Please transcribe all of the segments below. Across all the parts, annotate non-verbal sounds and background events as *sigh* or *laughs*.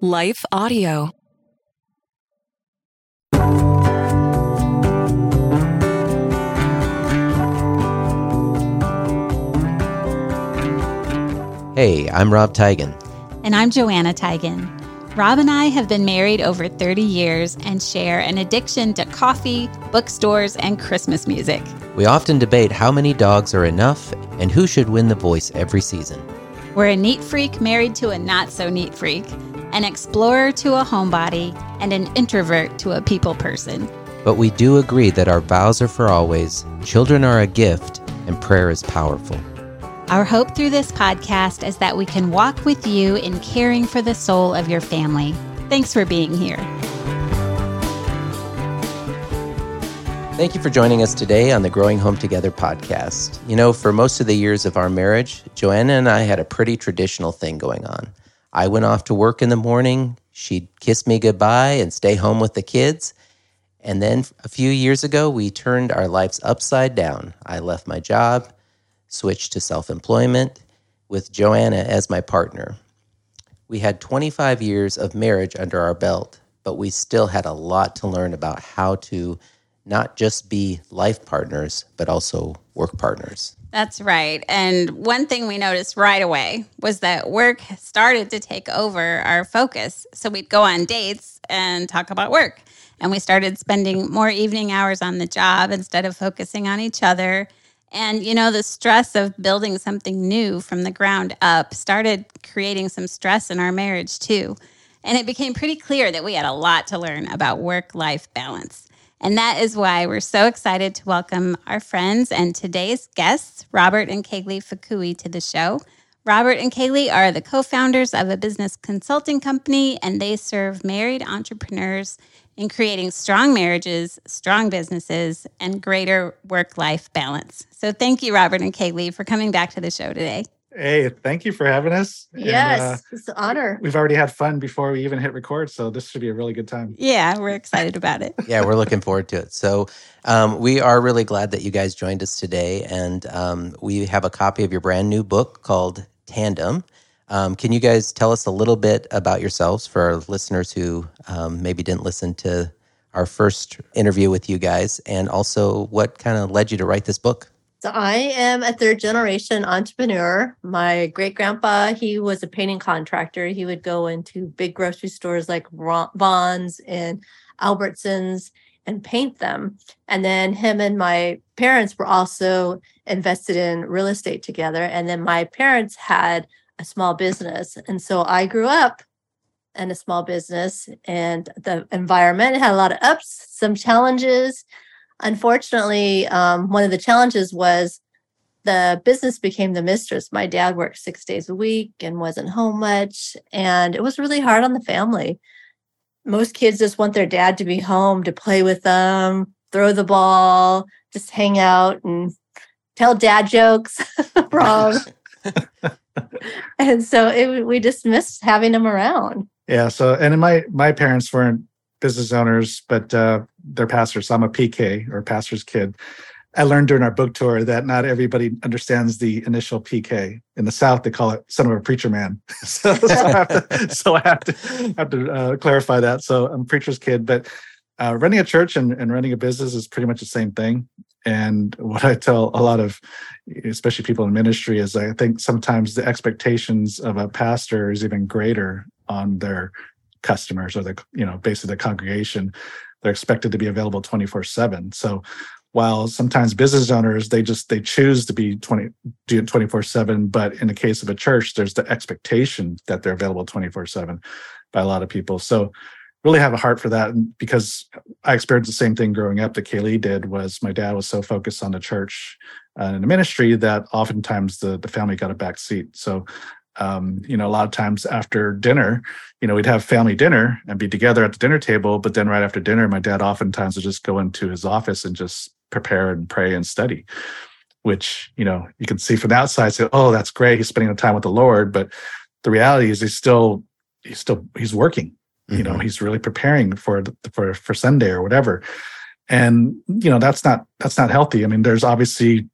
Life Audio. Hey, I'm Rob Teigen. And I'm Joanna Teigen. Rob and I have been married over 30 years and share an addiction to coffee, bookstores, and Christmas music. We often debate how many dogs are enough and who should win the voice every season. We're a neat freak married to a not so neat freak, an explorer to a homebody, and an introvert to a people person. But we do agree that our vows are for always, children are a gift, and prayer is powerful. Our hope through this podcast is that we can walk with you in caring for the soul of your family. Thanks for being here. Thank you for joining us today on the Growing Home Together podcast. You know, for most of the years of our marriage, Joanna and I had a pretty traditional thing going on. I went off to work in the morning, she'd kiss me goodbye and stay home with the kids. And then a few years ago, we turned our lives upside down. I left my job, switched to self employment with Joanna as my partner. We had 25 years of marriage under our belt, but we still had a lot to learn about how to not just be life partners, but also work partners. That's right. And one thing we noticed right away was that work started to take over our focus. So we'd go on dates and talk about work. And we started spending more evening hours on the job instead of focusing on each other. And, you know, the stress of building something new from the ground up started creating some stress in our marriage too. And it became pretty clear that we had a lot to learn about work life balance. And that is why we're so excited to welcome our friends and today's guests, Robert and Kaylee Fukui, to the show. Robert and Kaylee are the co founders of a business consulting company, and they serve married entrepreneurs in creating strong marriages, strong businesses, and greater work life balance. So, thank you, Robert and Kaylee, for coming back to the show today. Hey, thank you for having us. Yes, and, uh, it's an honor. We've already had fun before we even hit record, so this should be a really good time. Yeah, we're excited about it. yeah, we're looking forward to it. So, um, we are really glad that you guys joined us today, and um, we have a copy of your brand new book called Tandem. Um, can you guys tell us a little bit about yourselves for our listeners who um, maybe didn't listen to our first interview with you guys, and also what kind of led you to write this book? So I am a third generation entrepreneur. My great grandpa, he was a painting contractor. He would go into big grocery stores like Vons and Albertsons and paint them. And then him and my parents were also invested in real estate together. And then my parents had a small business. And so I grew up in a small business and the environment had a lot of ups, some challenges unfortunately, um, one of the challenges was the business became the mistress. My dad worked six days a week and wasn't home much, and it was really hard on the family. Most kids just want their dad to be home to play with them, throw the ball, just hang out and tell dad jokes. *laughs* Wrong. *laughs* and so it, we just missed having him around. Yeah. So, and my my parents weren't business owners, but uh, they're pastors. So I'm a PK or pastor's kid. I learned during our book tour that not everybody understands the initial PK. In the South, they call it son of a preacher man. *laughs* so, so, I have to, *laughs* so I have to, have to uh, clarify that. So I'm a preacher's kid, but uh, running a church and, and running a business is pretty much the same thing. And what I tell a lot of, especially people in ministry, is I think sometimes the expectations of a pastor is even greater on their customers or the you know basically the congregation they're expected to be available 24 7 so while sometimes business owners they just they choose to be 20 do 24 7 but in the case of a church there's the expectation that they're available 24 7 by a lot of people. So really have a heart for that because i experienced the same thing growing up that kaylee did was my dad was so focused on the church uh, and the ministry that oftentimes the, the family got a back seat. So um, you know, a lot of times after dinner, you know, we'd have family dinner and be together at the dinner table. But then right after dinner, my dad oftentimes would just go into his office and just prepare and pray and study, which, you know, you can see from the outside, say, oh, that's great. He's spending the time with the Lord. But the reality is he's still, he's still, he's working. Mm-hmm. You know, mm-hmm. he's really preparing for, for, for Sunday or whatever. And, you know, that's not, that's not healthy. I mean, there's obviously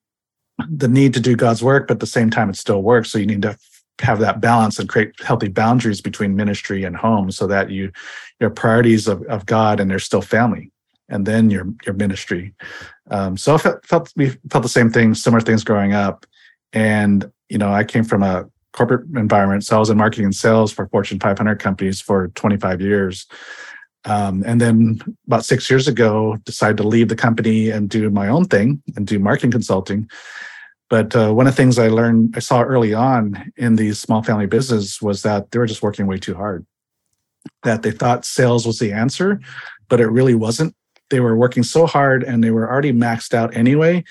the need to do God's work, but at the same time, it still works. So you need to have that balance and create healthy boundaries between ministry and home so that you your priorities of, of God and there's still family and then your your ministry. Um, so I felt, felt we felt the same things, similar things growing up. And you know, I came from a corporate environment, so I was in marketing and sales for Fortune 500 companies for 25 years. Um, and then about six years ago, decided to leave the company and do my own thing and do marketing consulting. But uh, one of the things I learned, I saw early on in these small family businesses was that they were just working way too hard. That they thought sales was the answer, but it really wasn't. They were working so hard and they were already maxed out anyway.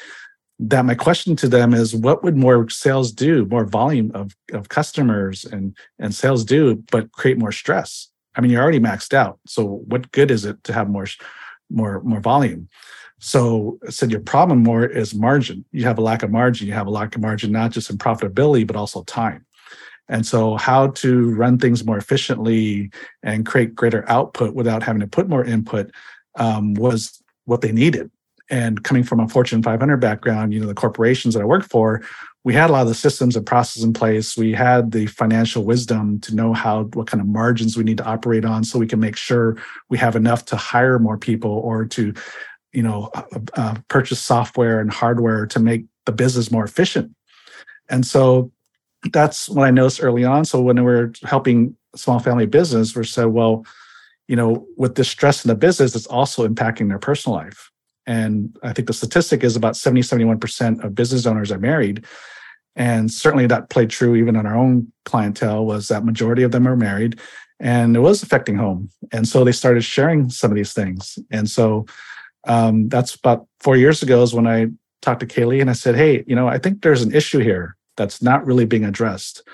That my question to them is, what would more sales do, more volume of, of customers and, and sales do, but create more stress? I mean, you're already maxed out. So what good is it to have more, more, more volume? So I said your problem more is margin. You have a lack of margin. You have a lack of margin, not just in profitability, but also time. And so how to run things more efficiently and create greater output without having to put more input um, was what they needed. And coming from a Fortune 500 background, you know, the corporations that I worked for we had a lot of the systems and processes in place. We had the financial wisdom to know how what kind of margins we need to operate on, so we can make sure we have enough to hire more people or to, you know, uh, uh, purchase software and hardware to make the business more efficient. And so that's what I noticed early on. So when we were helping small family business, we said, well, you know, with this stress in the business, it's also impacting their personal life. And I think the statistic is about 70, 71% of business owners are married. And certainly that played true even in our own clientele was that majority of them are married and it was affecting home. And so they started sharing some of these things. And so um, that's about four years ago is when I talked to Kaylee and I said, Hey, you know, I think there's an issue here that's not really being addressed.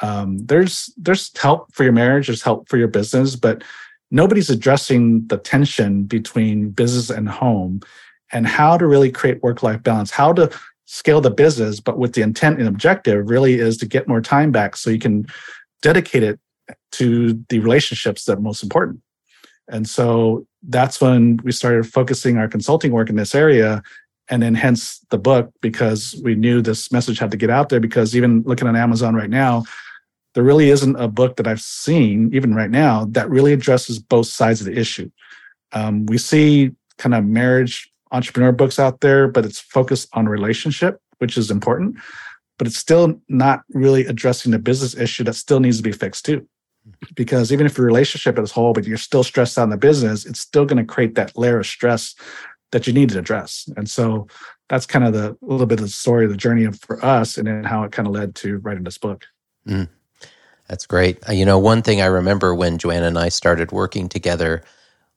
Um, there's there's help for your marriage, there's help for your business, but nobody's addressing the tension between business and home and how to really create work-life balance, how to scale the business, but with the intent and objective really is to get more time back so you can dedicate it to the relationships that are most important. And so that's when we started focusing our consulting work in this area. And then hence the book, because we knew this message had to get out there. Because even looking on Amazon right now, there really isn't a book that I've seen, even right now, that really addresses both sides of the issue. Um, we see kind of marriage entrepreneur books out there, but it's focused on relationship, which is important. But it's still not really addressing the business issue that still needs to be fixed too. Because even if your relationship is whole, but you're still stressed out in the business, it's still going to create that layer of stress that you need to address. And so that's kind of the little bit of the story of the journey of, for us and then how it kind of led to writing this book. Mm, that's great. Uh, you know, one thing I remember when Joanna and I started working together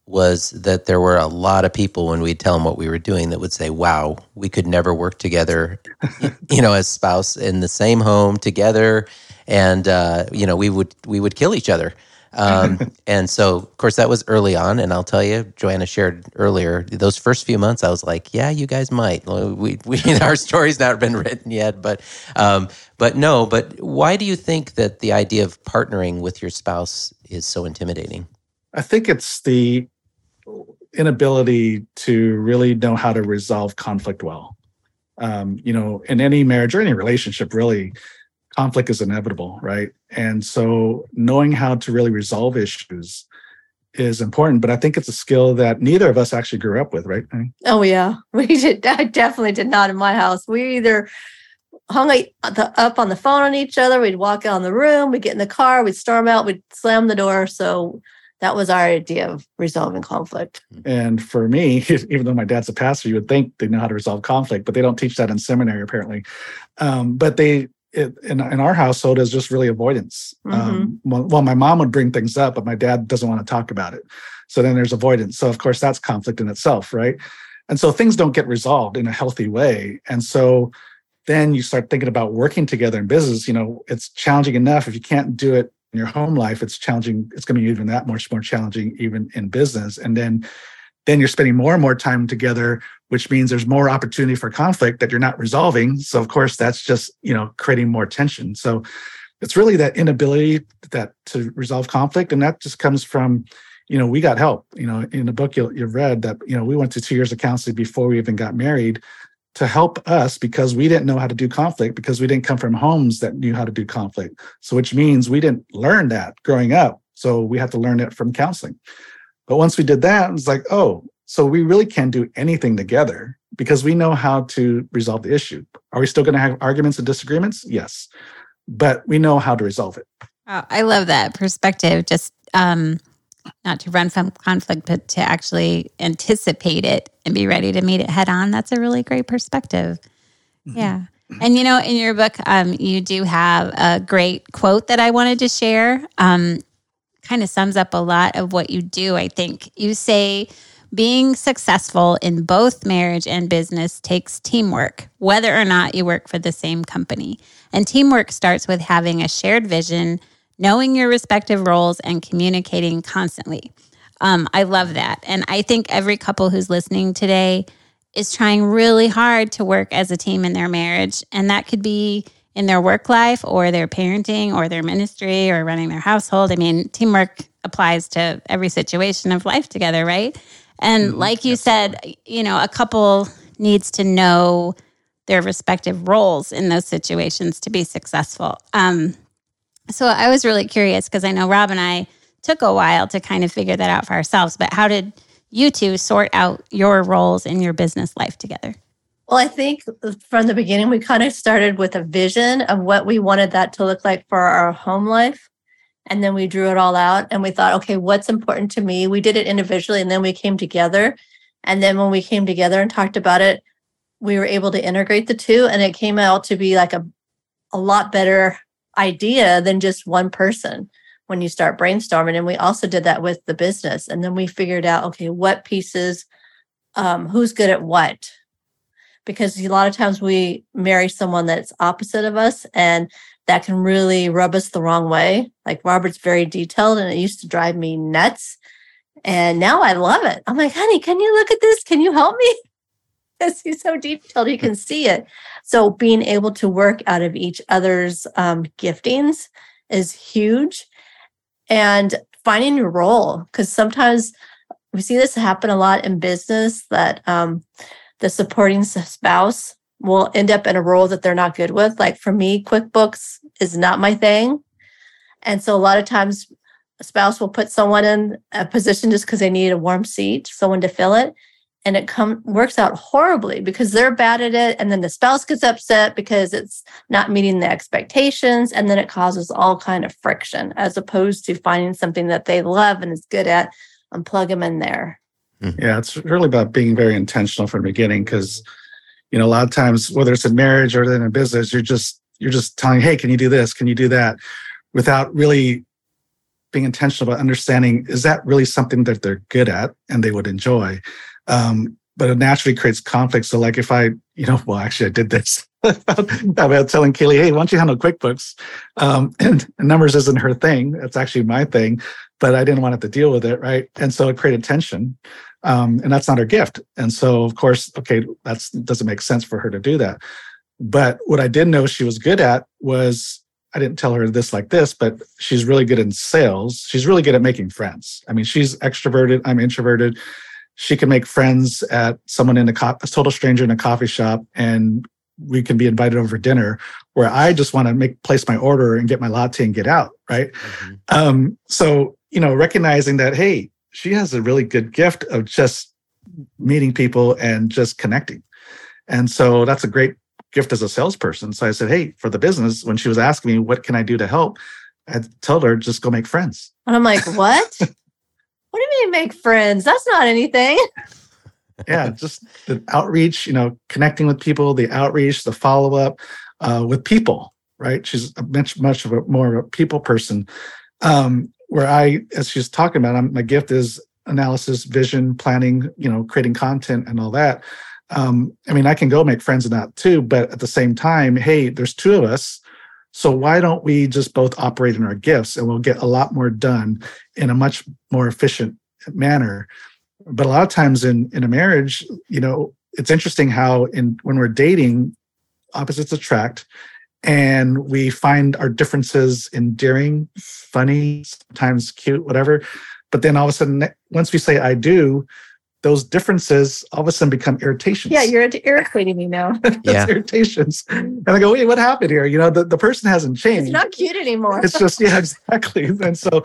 was that there were a lot of people when we'd tell them what we were doing that would say, "Wow, we could never work together," *laughs* you know, as spouse in the same home together, and uh, you know, we would we would kill each other. Um, *laughs* and so, of course, that was early on. And I'll tell you, Joanna shared earlier, those first few months, I was like, "Yeah, you guys might." We, we *laughs* our story's not been written yet, but um, but no. But why do you think that the idea of partnering with your spouse is so intimidating? I think it's the inability to really know how to resolve conflict well. Um, you know, in any marriage or any relationship, really, conflict is inevitable, right? And so knowing how to really resolve issues is important, but I think it's a skill that neither of us actually grew up with, right? Oh yeah, *laughs* we did. I definitely did not in my house. We either hung up on the phone on each other. We'd walk out in the room. We'd get in the car. We'd storm out. We'd slam the door. So that was our idea of resolving conflict. And for me, *laughs* even though my dad's a pastor, you would think they know how to resolve conflict, but they don't teach that in seminary apparently. Um, but they it, in, in our household is just really avoidance. Mm-hmm. Um, well, well, my mom would bring things up, but my dad doesn't want to talk about it. So then there's avoidance. So of course that's conflict in itself, right? And so things don't get resolved in a healthy way. And so then you start thinking about working together in business. You know, it's challenging enough if you can't do it in your home life, it's challenging. It's going to be even that much more challenging, even in business. And then, then you're spending more and more time together, which means there's more opportunity for conflict that you're not resolving. So of course, that's just you know creating more tension. So it's really that inability that to resolve conflict, and that just comes from you know we got help. You know, in the book you, you've read that you know we went to two years of counseling before we even got married to help us because we didn't know how to do conflict because we didn't come from homes that knew how to do conflict. So, which means we didn't learn that growing up. So, we have to learn it from counseling. But once we did that, it's like, oh, so we really can't do anything together because we know how to resolve the issue. Are we still going to have arguments and disagreements? Yes. But we know how to resolve it. Oh, I love that perspective. Just um, not to run from conflict, but to actually anticipate it and be ready to meet it head on. That's a really great perspective. Mm-hmm. Yeah. And you know, in your book, um, you do have a great quote that I wanted to share. Um, kind of sums up a lot of what you do. I think you say being successful in both marriage and business takes teamwork, whether or not you work for the same company. And teamwork starts with having a shared vision, knowing your respective roles, and communicating constantly. Um, I love that. And I think every couple who's listening today is trying really hard to work as a team in their marriage. And that could be in their work life or their parenting or their ministry or running their household. I mean, teamwork applies to every situation of life together, right? And mm-hmm. like you Absolutely. said, you know, a couple needs to know their respective roles in those situations to be successful. Um, so I was really curious because I know Rob and I took a while to kind of figure that out for ourselves, but how did you two sort out your roles in your business life together? Well, I think from the beginning, we kind of started with a vision of what we wanted that to look like for our home life. And then we drew it all out and we thought, okay, what's important to me? We did it individually and then we came together. And then when we came together and talked about it, we were able to integrate the two and it came out to be like a, a lot better idea than just one person when you start brainstorming. And we also did that with the business. And then we figured out, okay, what pieces, um, who's good at what? Because a lot of times we marry someone that's opposite of us and that can really rub us the wrong way. Like Robert's very detailed and it used to drive me nuts. And now I love it. I'm like, honey, can you look at this? Can you help me? *laughs* Because he's so detailed, he can see it. So being able to work out of each other's um, giftings is huge. And finding your role, because sometimes we see this happen a lot in business that um, the supporting spouse will end up in a role that they're not good with. Like for me, QuickBooks is not my thing. And so a lot of times a spouse will put someone in a position just because they need a warm seat, someone to fill it. And it come works out horribly because they're bad at it. And then the spouse gets upset because it's not meeting the expectations. And then it causes all kind of friction as opposed to finding something that they love and is good at and plug them in there. Hmm. Yeah, it's really about being very intentional from the beginning because you know a lot of times whether it's in marriage or in a business you're just you're just telling hey can you do this can you do that without really being intentional about understanding is that really something that they're good at and they would enjoy um, but it naturally creates conflict so like if i you know well actually i did this *laughs* about telling Kaylee, hey, why don't you handle QuickBooks? Um, *clears throat* and numbers isn't her thing. That's actually my thing, but I didn't want to to deal with it, right? And so it created tension um, and that's not her gift. And so, of course, okay, that doesn't make sense for her to do that. But what I did know she was good at was I didn't tell her this like this, but she's really good in sales. She's really good at making friends. I mean, she's extroverted. I'm introverted. She can make friends at someone in a, co- a total stranger in a coffee shop, and we can be invited over dinner. Where I just want to make place my order and get my latte and get out. Right. Mm-hmm. Um, so you know, recognizing that, hey, she has a really good gift of just meeting people and just connecting. And so that's a great gift as a salesperson. So I said, Hey, for the business, when she was asking me, what can I do to help? I told her, just go make friends. And I'm like, what? *laughs* what do you mean make friends? That's not anything. *laughs* yeah, just the outreach, you know, connecting with people, the outreach, the follow up uh, with people, right? She's much, much of a more of a people person. Um, where I, as she's talking about, I'm, my gift is analysis, vision, planning, you know, creating content and all that. Um, I mean, I can go make friends in that too, but at the same time, hey, there's two of us. So why don't we just both operate in our gifts and we'll get a lot more done in a much more efficient manner. But a lot of times in in a marriage, you know, it's interesting how in when we're dating, opposites attract and we find our differences endearing, funny, sometimes cute, whatever. But then all of a sudden, once we say I do, those differences all of a sudden become irritations. Yeah, you're irritating me now. *laughs* Yeah. irritations. Mm. And I go, wait, what happened here? You know, the, the person hasn't changed. It's not cute anymore. it's just yeah *laughs* exactly and so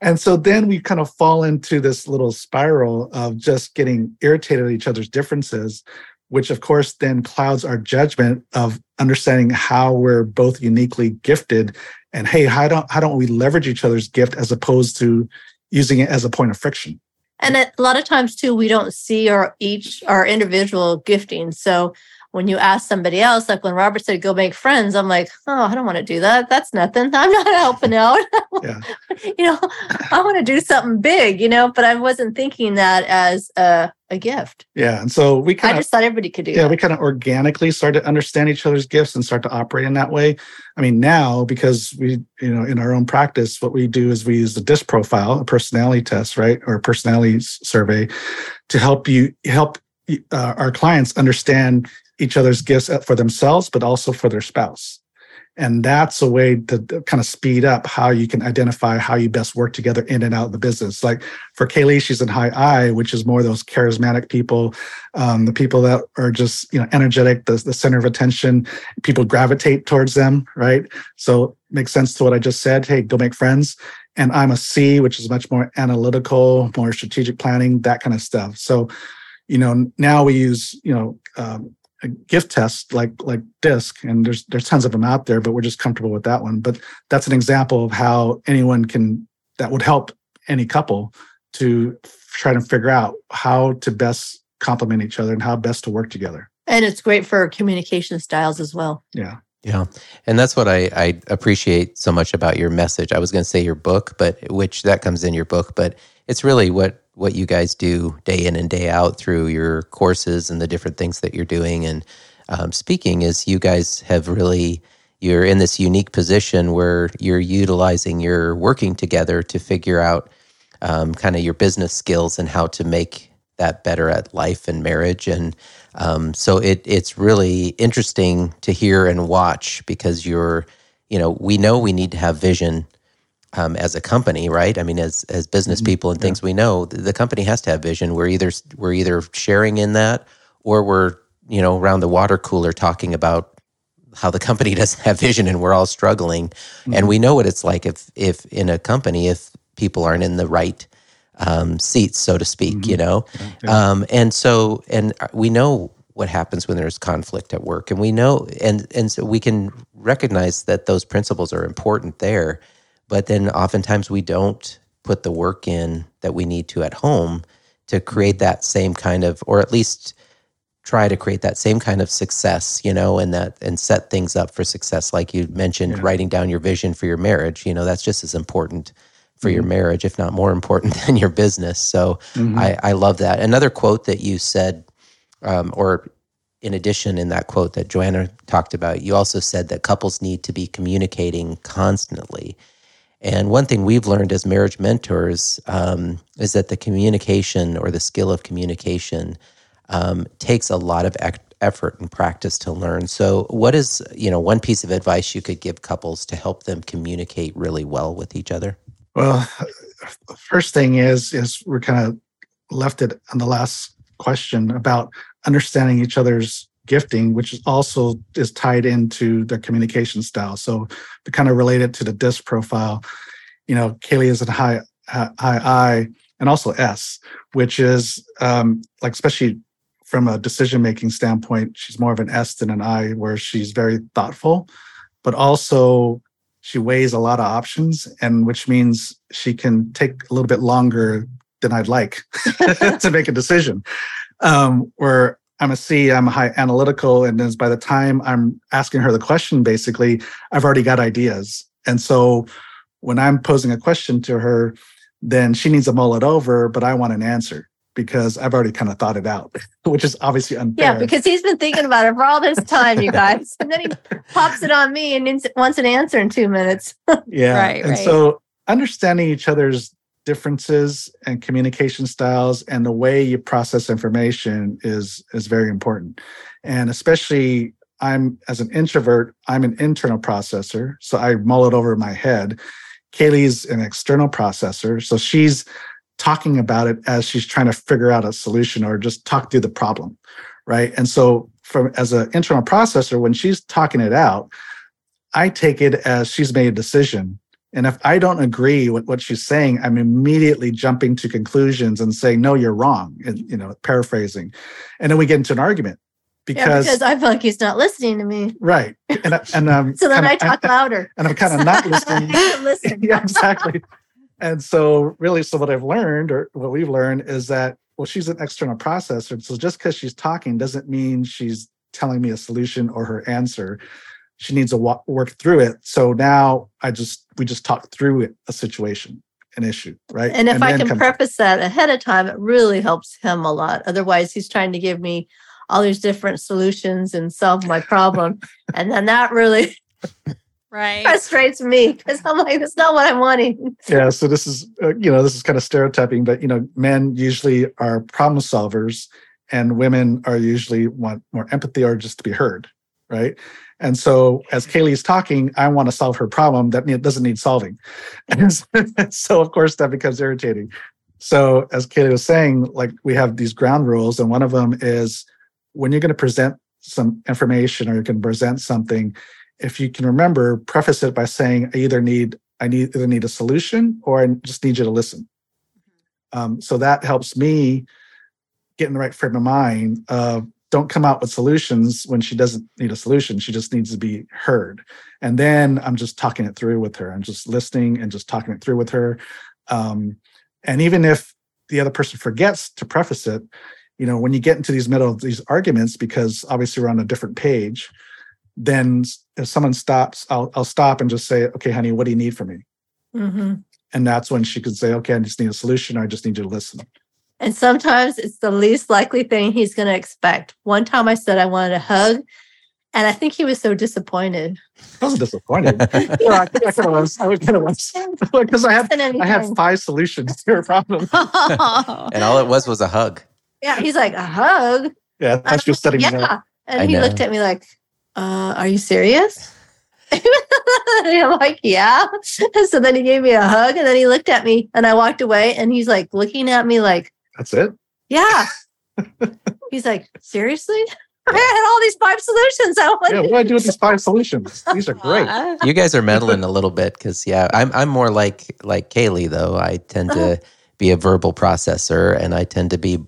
and so then we kind of fall into this little spiral of just getting irritated at each other's differences which of course then clouds our judgment of understanding how we're both uniquely gifted and hey how don't how don't we leverage each other's gift as opposed to using it as a point of friction And a lot of times too, we don't see our each our individual gifting. So when you ask somebody else, like when Robert said, "Go make friends," I'm like, "Oh, I don't want to do that. That's nothing. I'm not helping *laughs* out. Yeah. *laughs* you know, I want to do something big. You know, but I wasn't thinking that as a, a gift. yeah and so we I kind of just thought everybody could do yeah that. we kind of organically started to understand each other's gifts and start to operate in that way i mean now because we you know in our own practice what we do is we use the disc profile a personality test right or a personality survey to help you help uh, our clients understand each other's gifts uh, for themselves but also for their spouse and that's a way to kind of speed up how you can identify how you best work together in and out of the business. Like for Kaylee, she's in high I, which is more those charismatic people, um, the people that are just you know energetic, the, the center of attention. People gravitate towards them, right? So makes sense to what I just said. Hey, go make friends. And I'm a C, which is much more analytical, more strategic planning, that kind of stuff. So, you know, now we use you know. Um, gift test like like disc and there's there's tons of them out there but we're just comfortable with that one but that's an example of how anyone can that would help any couple to try to figure out how to best complement each other and how best to work together and it's great for communication styles as well. yeah Yeah. And that's what I, I appreciate so much about your message. I was going to say your book, but which that comes in your book, but it's really what, what you guys do day in and day out through your courses and the different things that you're doing. And um, speaking is you guys have really, you're in this unique position where you're utilizing your working together to figure out um, kind of your business skills and how to make that better at life and marriage. And um, so it it's really interesting to hear and watch because you're, you know, we know we need to have vision um, as a company, right? I mean, as as business Mhm. people and things, we know th- the company has to have vision. We're either we're either sharing in that, or we're you know around the water cooler talking about how the *laughs* company doesn't have vision and we're all struggling. And we know what it's like if if in a company if people aren't in the right um, seats, so to speak, you know. Yeah. Um, and so, and we know what happens when there's conflict at work, and we know, and and so we can recognize that those principles are important there, but then oftentimes we don't put the work in that we need to at home to create that same kind of, or at least try to create that same kind of success, you know, and that and set things up for success. Like you mentioned, Yeah. writing down your vision for your marriage, you know, that's just as important for your Mhm. marriage, if not more important *laughs* than your business. So Mhm. I, I love that. Another quote that you said, um, or in addition, in that quote that Joanna talked about, you also said that couples need to be communicating constantly. And one thing we've learned as marriage mentors um, is that the communication or the skill of communication um, takes a lot of effort and practice to learn. So, what is you know one piece of advice you could give couples to help them communicate really well with each other? Well, first thing is is we're kind of left it on the last question about understanding each other's gifting, which is also is tied into their communication style. So kind of related to the disc profile, you know, Kaylee is a high high I and also S, which is um, like especially from a decision making standpoint, she's more of an S than an I, where she's very thoughtful, but also she weighs a lot of options and which means she can take a little bit longer than i'd like *laughs* to make a decision um, where i'm a c i'm high analytical and then by the time i'm asking her the question basically i've already got ideas and so when i'm posing a question to her then she needs to mull it over but i want an answer because i've already kind of thought it out *laughs* which is obviously unfair Yeah, because he's been thinking about it for all this time, you *laughs* guys. and then he pops it on me and wants an answer in two minutes. *laughs* Yeah. Right, and right. so understanding each other's differences and communication styles and the way you process information is is very important. And especially I'm as an introvert, I'm an internal processor, so I mull it over in my head. Kaylee's an external processor, so she's talking about it as she's trying to figure out a solution or just talk through the problem right and so from as an internal processor when she's talking it out i take it as she's made a decision and if i don't agree with what she's saying i'm immediately jumping to conclusions and saying no you're wrong and you know paraphrasing and then we get into an argument yeah, because, because I feel like he's not listening to me. right and I- and um *laughs* So then I talk louder. and i'm kind of not listening *laughs* Listen. *laughs* yeah, exactly. And so, really, so what I've learned, or what we've learned, is that well, she's an external processor. So just because she's talking doesn't mean she's telling me a solution or her answer. She needs to wa- work through it. So now I just we just talk through it, a situation, an issue, right? And if I can preface that ahead of time, it really helps him a lot. Otherwise, he's trying to give me all these different solutions and solve my problem. *laughs* and then that really Right. frustrates me because I'm like, that's not what I'm wanting. yeah so this is uh, you know this is kind of stereotyping but you know men usually are problem solvers and women are usually want more empathy or just to be heard right and so as kaylee's talking i want to solve her problem that doesn't need solving and *laughs* so of course that becomes irritating so as kaylee was saying like we have these ground rules and one of them is when you're going to present some information or you can present something if you can remember preface it by saying i either need I need either need a solution or I just need you to listen. Um, so that helps me get in the right frame of mind. Of don't come out with solutions when she doesn't need a solution. She just needs to be heard. And then I'm just talking it through with her. I'm just listening and just talking it through with her. Um, and even if the other person forgets to preface it, you know, when you get into these middle of these arguments, because obviously we're on a different page, then if someone stops, I'll, I'll stop and just say, okay, honey, what do you need from me? Mhm. And that's when she could say, okay, I just need a solution or I just need you to listen. And sometimes it's the least likely thing he's going to expect. One time I said I wanted a hug, and I think he was so disappointed. I wasn't disappointed. *laughs* You know, I think I kind of was. I kind of was because *laughs* I had I had five solutions to your problem. *laughs* and all it was was a hug. yeah, he's like, a hug? Yeah, that's just setting me yeah. up. And I he know. looked at me like, uh, are you serious? and I'm like, yeah. And so then he gave me a hug and then he looked at me and I walked away and he's like looking at me like, That's it. yeah. *laughs* he's like, seriously? *laughs* I had all these five solutions. I Yeah, what do I do with these five solutions? These are great. *laughs* You guys are meddling a little bit because yeah, I'm I'm more like like Kaylee though. I tend to be a verbal processor, and I tend to be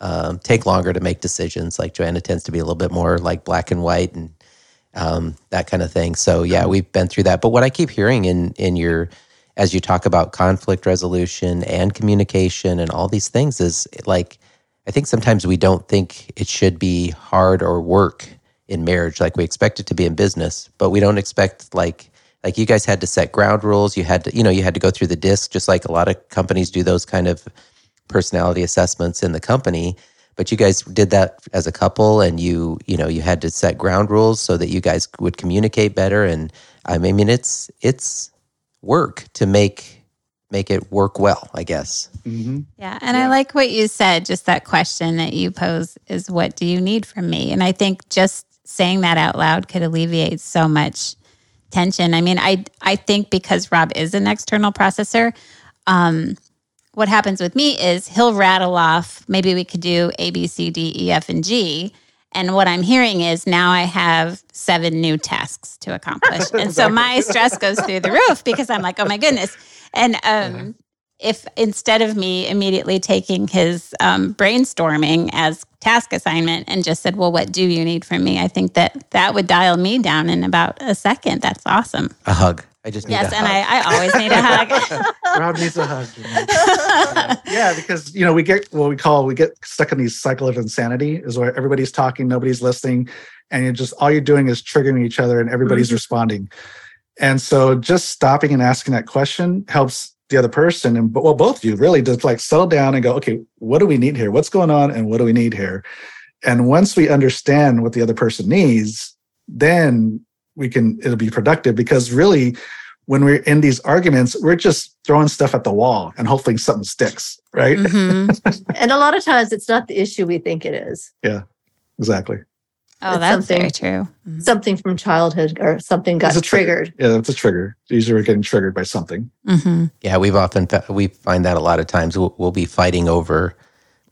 um, take longer to make decisions. Like Joanna tends to be a little bit more like black and white and um, that kind of thing. So yeah, we've been through that. But what I keep hearing in in your as you talk about conflict resolution and communication and all these things is like I think sometimes we don't think it should be hard or work in marriage like we expect it to be in business, but we don't expect like like you guys had to set ground rules, you had to you know, you had to go through the disc just like a lot of companies do those kind of personality assessments in the company, but you guys did that as a couple and you you know, you had to set ground rules so that you guys would communicate better. And I mean it's it's work to make make it work well, I guess. hmm Yeah. And I like what you said, just that question that you pose is what do you need from me? And I think just saying that out loud could alleviate so much tension. I mean, I I think because Rob is an external processor, um, what happens with me is he'll rattle off, maybe we could do A, B, C, D, E, F, and G. And what I'm hearing is now I have seven new tasks to accomplish. *laughs* And so my stress goes through the roof because I'm like, oh my goodness. And um, if instead of me immediately taking his um, brainstorming as task assignment and just said, well, what do you need from me? I think that that would dial me down in about a second. That's awesome. A hug. I just need Yes. a And. I, I always need a hug. *laughs* Rob needs a hug. you know. *laughs* yeah, because you know we get what we call we get stuck in these cycle of insanity, is where everybody's talking, nobody's listening, and you're just all you're doing is triggering each other, and everybody's mm-hmm. responding. And so, just stopping and asking that question helps the other person, and well, both of you really just like settle down and go, okay, what do we need here? What's going on, and what do we need here? And once we understand what the other person needs, then we can it'll be productive because really when we're in these arguments, we're just throwing stuff at the wall and hopefully something sticks, right? Mhm. *laughs* And a lot of times it's not the issue we think it is. Yeah, exactly. Oh, It's that's something- very true. Mhm. something from childhood or something got It's a trigger. triggered. Yeah, that's a trigger. Usually we're getting triggered by something. Mhm. Yeah, we've often fa- we find that a lot of times we'll, we'll be fighting over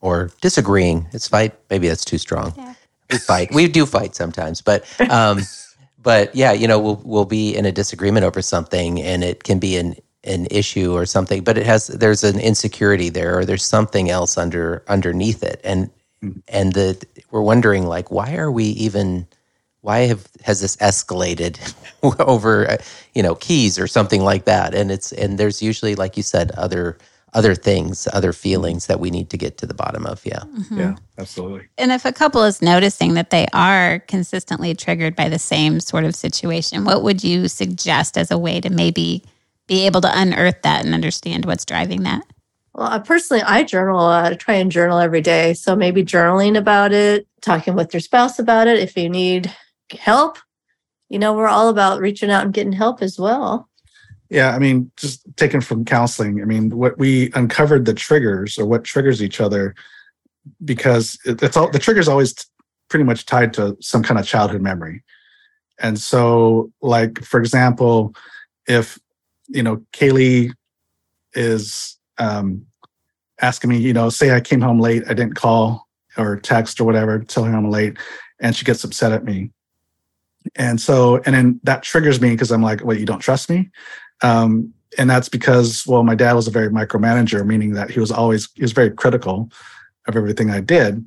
or disagreeing. It's fight. Maybe that's too strong. Yeah. We fight. We do fight sometimes, but um, *laughs* but yeah, you know, we'll we'll be in a disagreement over something, and it can be an an issue or something, but it has there's an insecurity there, or there's something else under underneath it, and and the we're wondering like, why are we even why have has this escalated *laughs* over uh, you know keys or something like that? And it's and there's usually like you said other other things other feelings that we need to get to the bottom of yeah Mhm. Yeah, absolutely. And if a couple is noticing that they are consistently triggered by the same sort of situation, what would you suggest as a way to maybe be able to unearth that and understand what's driving that? Well, I personally, I journal. I try and journal every day. So maybe journaling about it, talking with your spouse about it. If you need help, you know, we're all about reaching out and getting help as well. Yeah, I mean, just taken from counseling, I mean, what we uncovered the triggers or what triggers each other because it, it's all the triggers always pretty much tied to some kind of childhood memory. And so, like, for example, if, you know, Kaylee is um, asking me, you know, say I came home late, I didn't call or text or whatever, tell her I'm late, and she gets upset at me. And so, and then that triggers me because I'm like, wait, you don't trust me? Um, and that's because, well, my dad was a very micromanager, meaning that he was always, he was very critical of everything I did.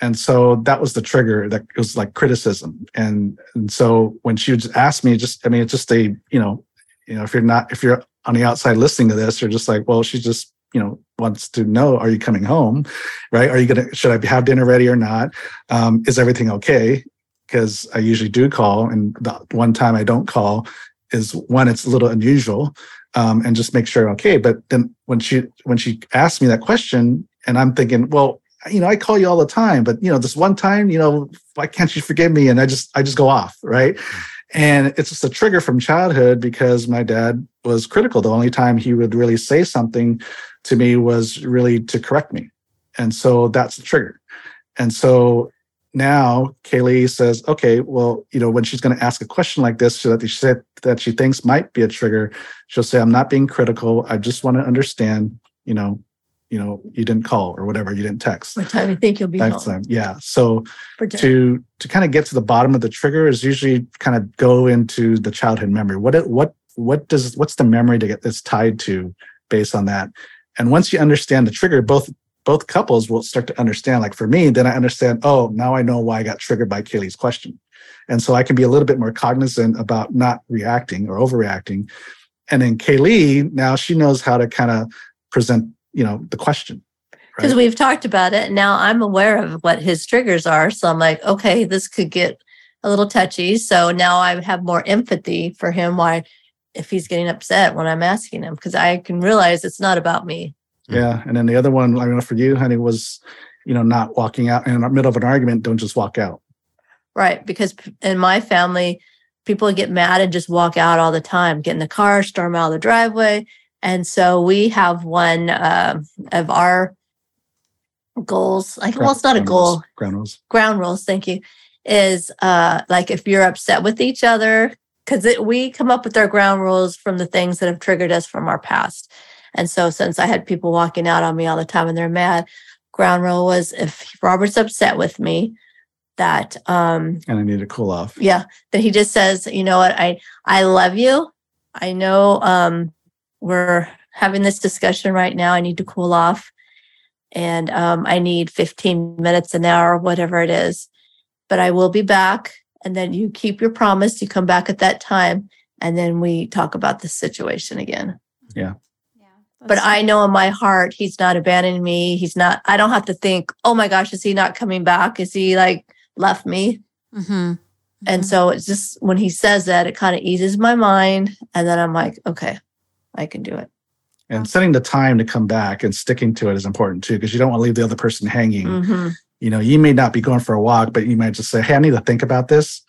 And so that was the trigger that it was like criticism. And, and so when she would ask me, just, I mean, it's just a, you know, you know, if you're not, if you're on the outside listening to this, you're just like, well, she just, you know, wants to know, are you coming home? Right? Are you going to, should I have dinner ready or not? Um, is everything okay? Because I usually do call. And the one time I don't call is one, it's a little unusual. Um, and just make sure okay. But then when she when she asked me that question, and I'm thinking, well, you know, I call you all the time, but you know, this one time, you know, why can't you forgive me? And I just I just go off, right? And it's just a trigger from childhood because my dad was critical. The only time he would really say something to me was really to correct me. And so that's the trigger. And so now Kaylee says, okay, well, you know, when she's going to ask a question like this so that she said that she thinks might be a trigger, she'll say, I'm not being critical. I just want to understand, you know, you know, you didn't call or whatever, you didn't text. What time you think you'll be That's home? time. Yeah. So to to kind of get to the bottom of the trigger is usually kind of go into the childhood memory. What it, what what does what's the memory to get that's tied to based on that? And once you understand the trigger, both both couples will start to understand. Like for me, then I understand. Oh, now I know why I got triggered by Kaylee's question, and so I can be a little bit more cognizant about not reacting or overreacting. And then Kaylee now she knows how to kind of present, you know, the question. because right? we've talked about it. Now I'm aware of what his triggers are. So I'm like, okay, this could get a little touchy. So now I have more empathy for him. Why, if he's getting upset when I'm asking him, because I can realize it's not about me. Yeah. And then the other one, I know for you, honey, was, you know, not walking out in the middle of an argument, don't just walk out. Right. Because in my family, people get mad and just walk out all the time, get in the car, storm out of the driveway. And so we have one uh, of our goals. Like, well, it's not a goal. rules, Ground rules. ground rules thank you is uh like if you're upset with each other because we come up with our ground rules from the things that have triggered us from our past and so since i had people walking out on me all the time and they're mad ground rule was if robert's upset with me that um And I need to cool off. yeah that he just says you know what? I i love you. I know um we're having this discussion right now. I need to cool off. And um i need 15 minutes an hour whatever it is. But i will be back. And then you keep your promise. You come back at that time. And then we talk about the situation again. Yeah. But i know in my heart he's not abandoning me he's not i don't have to think oh my gosh is he not coming back is he like left me hmm and so it's just when he says that, it kind of eases my mind. And then I'm like, okay, I can do it. And setting the time to come back and sticking to it is important too, because you don't want to leave the other person hanging. Mhm. You know, you may not be going for a walk, but you might just say, Hey, I need to think about this.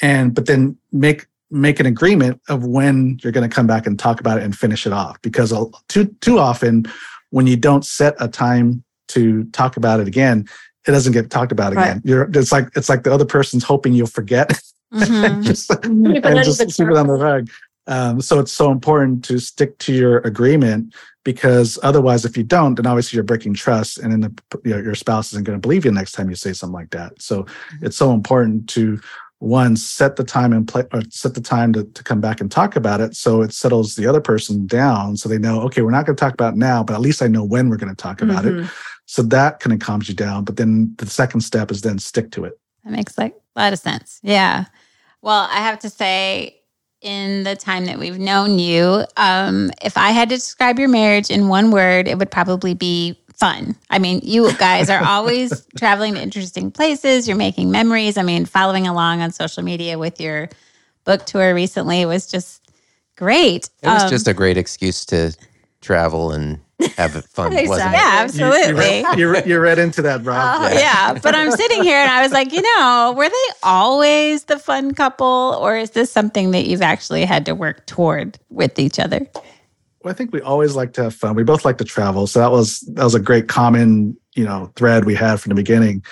And but then make make an agreement of when you're going to come back and talk about it and finish it off. Because a- too too often when you don't set a time to talk about it again, it doesn't get talked about Right. again. You're it's like it's like the other person's hoping you'll forget Mhm. *laughs* just, *laughs* and just the keep it on the rug. Um, so it's so important to stick to your agreement because otherwise, if you don't, then obviously you're breaking trust, and then the, you know, your spouse isn't going to believe you next time you say something like that. So it's so important to one set the time and play or set the time to, to come back and talk about it so it settles the other person down so they know okay we're not going to talk about it now but at least i know when we're going to talk about it Mhm. so that kind of calms you down but then the second step is then stick to it That makes like a lot of sense. Yeah. Well, I have to say, in the time that we've known you, um, if I had to describe your marriage in one word, it would probably be fun. I mean, you guys are always *laughs* traveling to interesting places. You're making memories. I mean, following along on social media with your book tour recently was just great. It was Um, just a great excuse to travel and have fun, *laughs* wasn't Exactly. it? yeah, You- you absolutely. read- you, you read into that rob Oh, yeah. But I'm sitting here and I was like, you know, were they always the fun couple or is this something that you've actually had to work toward with each other? I think we always like to have fun. We both like to travel, so that was that was a great common you know thread we had from the beginning.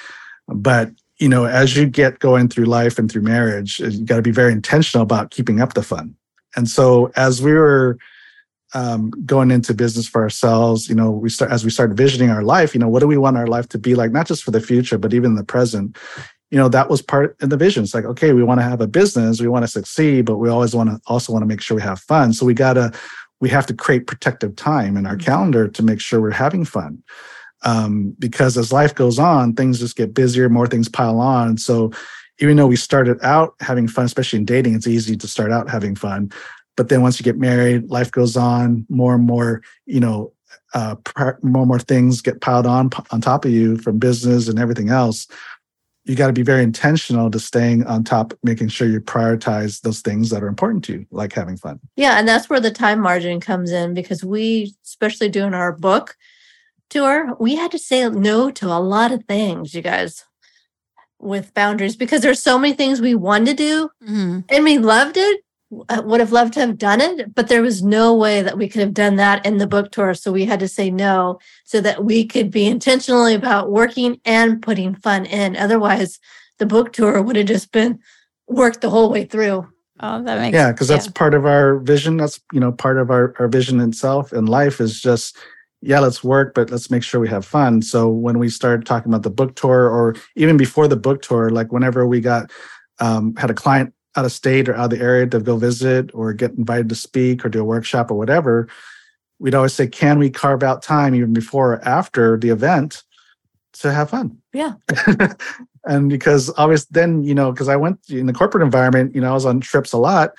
But you know, as you get going through life and through marriage, you got to be very intentional about keeping up the fun. And so, as we were um, going into business for ourselves, you know, we start as we start visioning our life. You know, what do we want our life to be like? Not just for the future, but even the present. You know, that was part of the vision. It's like, okay, we want to have a business, we want to succeed, but we always want to also want to make sure we have fun. So we gotta we have to create protective time in our calendar to make sure we're having fun. Um, because as life goes on, things just get busier, more things pile on. So even though we started out having fun, especially in dating, it's easy to start out having fun. But then once you get married, life goes on, more and more, you know, uh, more and more things get piled on on top of you from business and everything else. You got to be very intentional to staying on top, making sure you prioritize those things that are important to you, like having fun. Yeah, and that's where the time margin comes in because we, especially doing our book tour, we had to say no to a lot of things, you guys, with boundaries because there's so many things we wanted to do Mm-hmm. and we loved it. Uh, Would have loved to have done it, but there was no way that we could have done that in the book tour. So we had to say no so that we could be intentionally about working and putting fun in. Otherwise, the book tour would have just been worked the whole way through. Oh, that makes yeah because that's part of our vision that's you know part of our, our vision itself in life is just yeah let's work but let's make sure we have fun so when we started talking about the book tour or even before the book tour like whenever we got um, had a client out of state or out of the area to go visit or get invited to speak or do a workshop or whatever we'd always say can we carve out time even before or after the event to have fun Yeah. *laughs* and because obviously then you know because i went in the corporate environment you know i was on trips a lot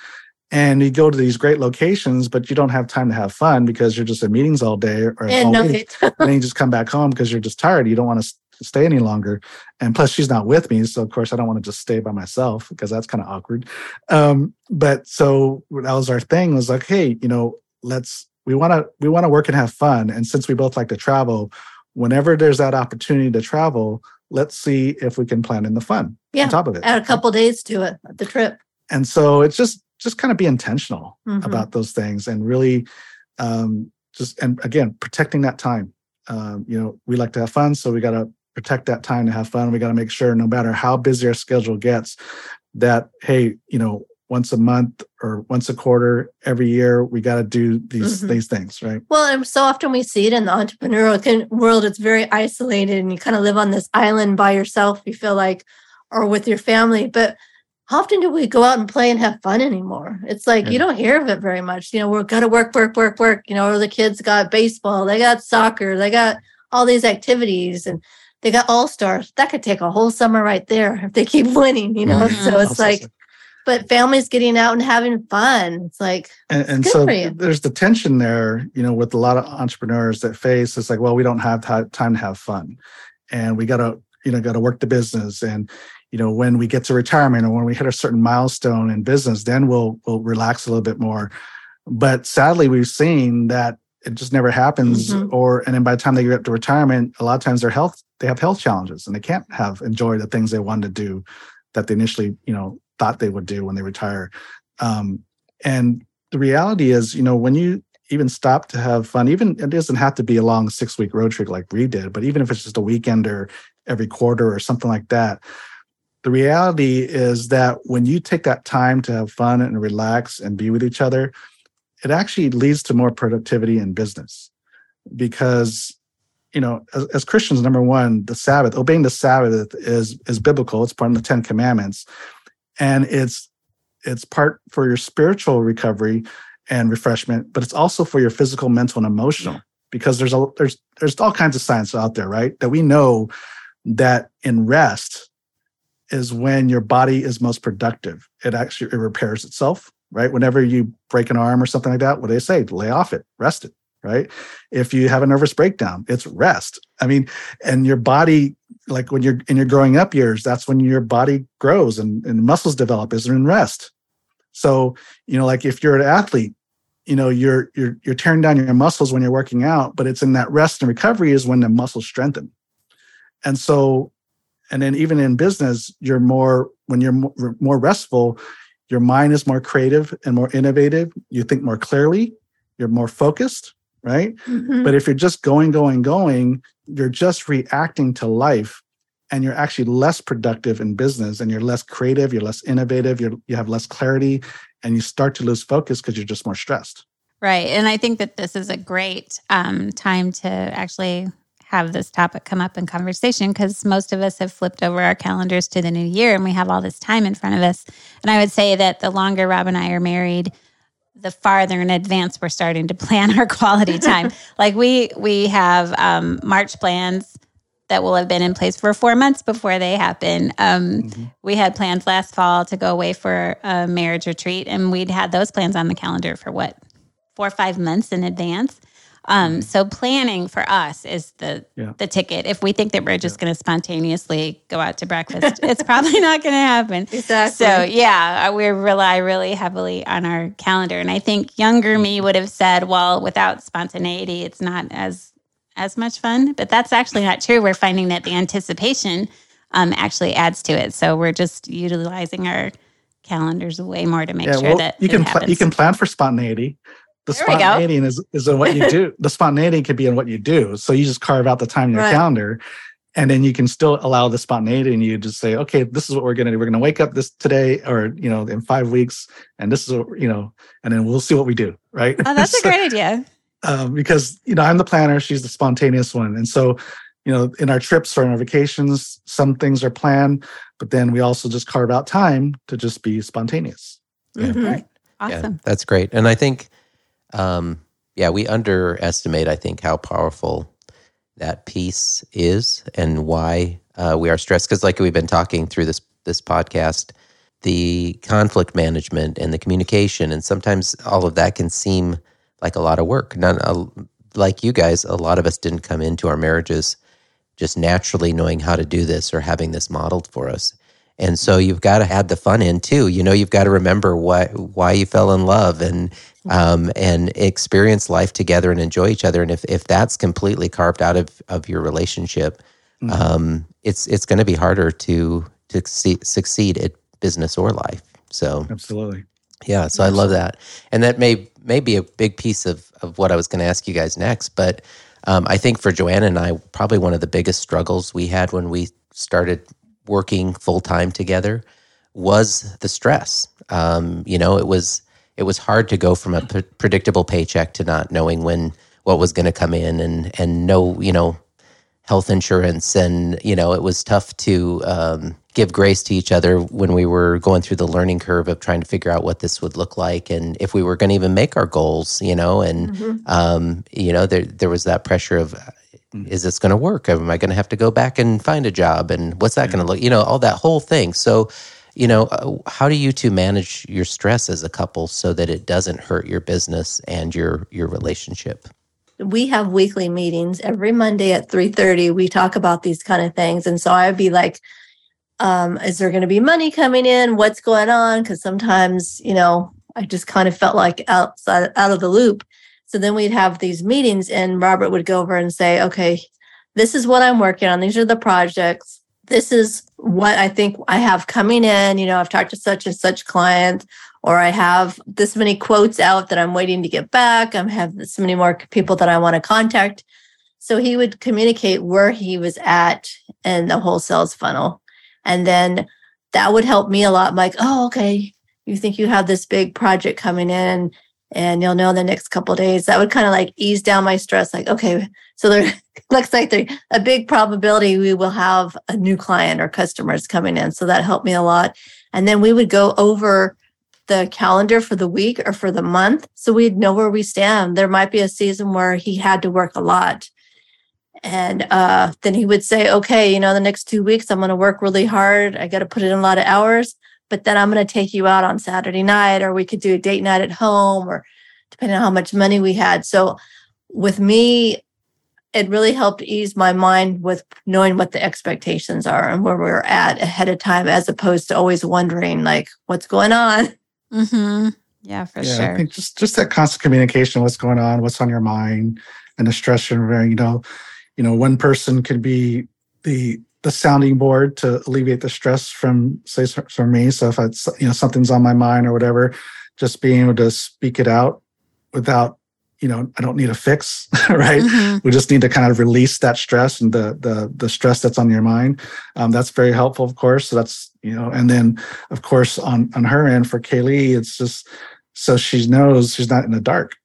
and you go to these great locations but you don't have time to have fun because you're just in meetings all day or And all no, week. and then you just come back home because you're just tired you don't want to stay any longer and plus she's not with me so of course i don't want to just stay by myself because that's kind of awkward um but so that was our thing was like hey you know let's we want to we want to work and have fun and since we both like to travel whenever there's that opportunity to travel let's see if we can plan in the fun Yeah, on top of it add a couple days to it, the trip. and so it's just just kind of be intentional Mhm. about those things and really um just and again protecting that time um you know we like to have fun so we got to protect that time to have fun we got to make sure no matter how busy our schedule gets that hey you know once a month or once a quarter every year we got to do these Mhm. these things right Well, and so often we see it in the entrepreneurial world. It's very isolated, and you kind of live on this island by yourself. You feel like, or with your family. But how often do we go out and play and have fun anymore? It's like you don't hear of it very much. You know, we're gonna work, work, work, work. You know, or the kids got baseball, they got soccer, they got all these activities, and they got all stars. That could take a whole summer right there if they keep winning. You know, Mhm. so it's like, but families getting out and having fun. It's like, and, and good so there's the tension there you know with a lot of entrepreneurs that face it's like well we don't have ti- time to have fun and we got to you know got to work the business and you know when we get to retirement or when we hit a certain milestone in business then we'll we'll relax a little bit more but sadly we've seen that it just never happens Mhm. or and then by the time they get up to retirement a lot of times their health they have health challenges and they can't have enjoy the things they wanted to do that they initially you know thought they would do when they retire um, and the reality is you know when you even stop to have fun even it doesn't have to be a long six week road trip like we did but even if it's just a weekend or every quarter or something like that. The reality is that when you take that time to have fun and relax and be with each other, it actually leads to more productivity in business because you know as, as, christians number one the sabbath obeying the sabbath is is biblical. It's part of the 10 commandments. And it's it's part for your spiritual recovery and refreshment but it's also for your physical mental and emotional because there's a there's there's all kinds of science out there right? That we know that in rest is when your body is most productive. It actually it repairs itself right whenever you break an arm or something like that what do they say lay off it rest it right? If you have a nervous breakdown, it's rest. I mean, and your body, like when you're in your growing up years, that's when your body grows and, and muscles develop is in rest. So, you know, like if you're an athlete, you know, you're you're you're tearing down your muscles when you're working out, but it's in that rest and recovery is when the muscles strengthen. And so, and then even in business, you're more when you're more, more restful, your mind is more creative and more innovative. You think more clearly, you're more focused, right? Mm-hmm. But if you're just going, going, going, you're just reacting to life and you're actually less productive in business and you're less creative, you're less innovative, you're, you have less clarity, and you start to lose focus because you're just more stressed. Right. And I think that this is a great um, time to actually have this topic come up in conversation because most of us have flipped over our calendars to the new year and we have all this time in front of us. And I would say that the longer Rob and I are married, the farther in advance we're starting to *laughs* plan our quality time. *laughs* like we we have um, March plans that will have been in place for four months before they happen. Um, mm-hmm. We had plans last fall to go away for a marriage retreat, and we'd had those plans on the calendar for what four or five months in advance. Um, mm-hmm. so planning for us is the yeah. the ticket. If we think that we're just yeah. going to spontaneously go out to breakfast, *laughs* it's probably not going to happen. Exactly. So yeah, uh, we rely really heavily on our calendar, and I think younger me mm-hmm. would have said, "Well, without spontaneity, it's not as as much fun." But that's actually not true. We're finding that the anticipation um, actually adds to it. So we're just utilizing our calendars way more to make yeah, sure well, that you can pl- you can plan for spontaneity the there spontaneity is, is in what you do. *laughs* the spontaneity could be in what you do. So you just carve out the time in your right. calendar and then you can still allow the spontaneity and you just say, okay, this is what we're going to do. We're going to wake up this today or, you know, in five weeks. And this is, what, you know, and then we'll see what we do. Right. Oh, that's *laughs* so, a great idea. Um, because, you know, I'm the planner. She's the spontaneous one. And so, you know, in our trips or in our vacations, some things are planned, but then we also just carve out time to just be spontaneous. Mm-hmm. Right? Awesome. Yeah, that's great. And I think, um, yeah, we underestimate, I think, how powerful that piece is and why uh, we are stressed. Because, like we've been talking through this this podcast, the conflict management and the communication, and sometimes all of that can seem like a lot of work. Not uh, like you guys, a lot of us didn't come into our marriages just naturally knowing how to do this or having this modeled for us. And so you've got to add the fun in too. You know, you've got to remember why why you fell in love and um, and experience life together and enjoy each other. And if if that's completely carved out of of your relationship, mm-hmm. um, it's it's going to be harder to to succeed at business or life. So absolutely, yeah. So absolutely. I love that, and that may may be a big piece of of what I was going to ask you guys next, but. Um, I think for Joanna and I, probably one of the biggest struggles we had when we started working full time together was the stress. Um, you know, it was it was hard to go from a p- predictable paycheck to not knowing when what was going to come in and and no you know health insurance and you know it was tough to um, give grace to each other when we were going through the learning curve of trying to figure out what this would look like and if we were going to even make our goals you know and mm-hmm. um, you know there there was that pressure of Mm-hmm. is this going to work? Am I going to have to go back and find a job? And what's that yeah. going to look? You know, all that whole thing. So, you know, uh, how do you two manage your stress as a couple so that it doesn't hurt your business and your your relationship? We have weekly meetings every Monday at three thirty. We talk about these kind of things, and so I'd be like, um, "Is there going to be money coming in? What's going on?" Because sometimes, you know, I just kind of felt like outside out of the loop. So then we'd have these meetings, and Robert would go over and say, okay, this is what I'm working on. These are the projects. This is what I think I have coming in. You know, I've talked to such and such client, or I have this many quotes out that I'm waiting to get back. I have this many more people that I want to contact. So he would communicate where he was at in the whole sales funnel. And then that would help me a lot. I'm like, oh, okay, you think you have this big project coming in and you'll know in the next couple days. That would kind of like ease down my stress. Like, okay, so there *laughs* looks like there a big probability we will have a new client or customers coming in. So that helped me a lot. And then we would go over the calendar for the week or for the month. So we'd know where we stand. There might be a season where he had to work a lot. And uh, then he would say, okay, you know, the next two weeks, I'm going to work really hard. I got to put in a lot of hours, but then I'm going to take you out on Saturday night, or we could do a date night at home, or depending on how much money we had. So with me, it really helped ease my mind with knowing what the expectations are and where we're at ahead of time, as opposed to always wondering, like, what's going on. Mm-hmm. Yeah, for yeah, sure. I think just just that constant communication, what's going on, what's on your mind, and the stress you're you know, you know, one person could be the the sounding board to alleviate the stress from say from me. So if it's you know something's on my mind or whatever, just being able to speak it out without you know I don't need a fix, *laughs* right? Mhm. We just need to kind of release that stress and the the the stress that's on your mind. Um, that's very helpful, of course. So that's you know, and then of course on on her end for Kaylee, it's just so she knows she's not in the dark,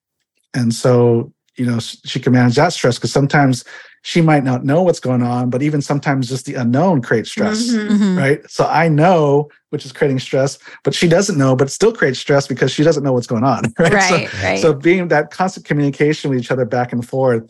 and so you know she can manage that stress because sometimes she might not know what's going on, but even sometimes just the unknown creates stress Mhm. Mhm. right? So I know, which is creating stress, but she doesn't know, but still creates stress because she doesn't know what's going on, *laughs* right? So- Right, right. So, being that constant communication with each other back and forth,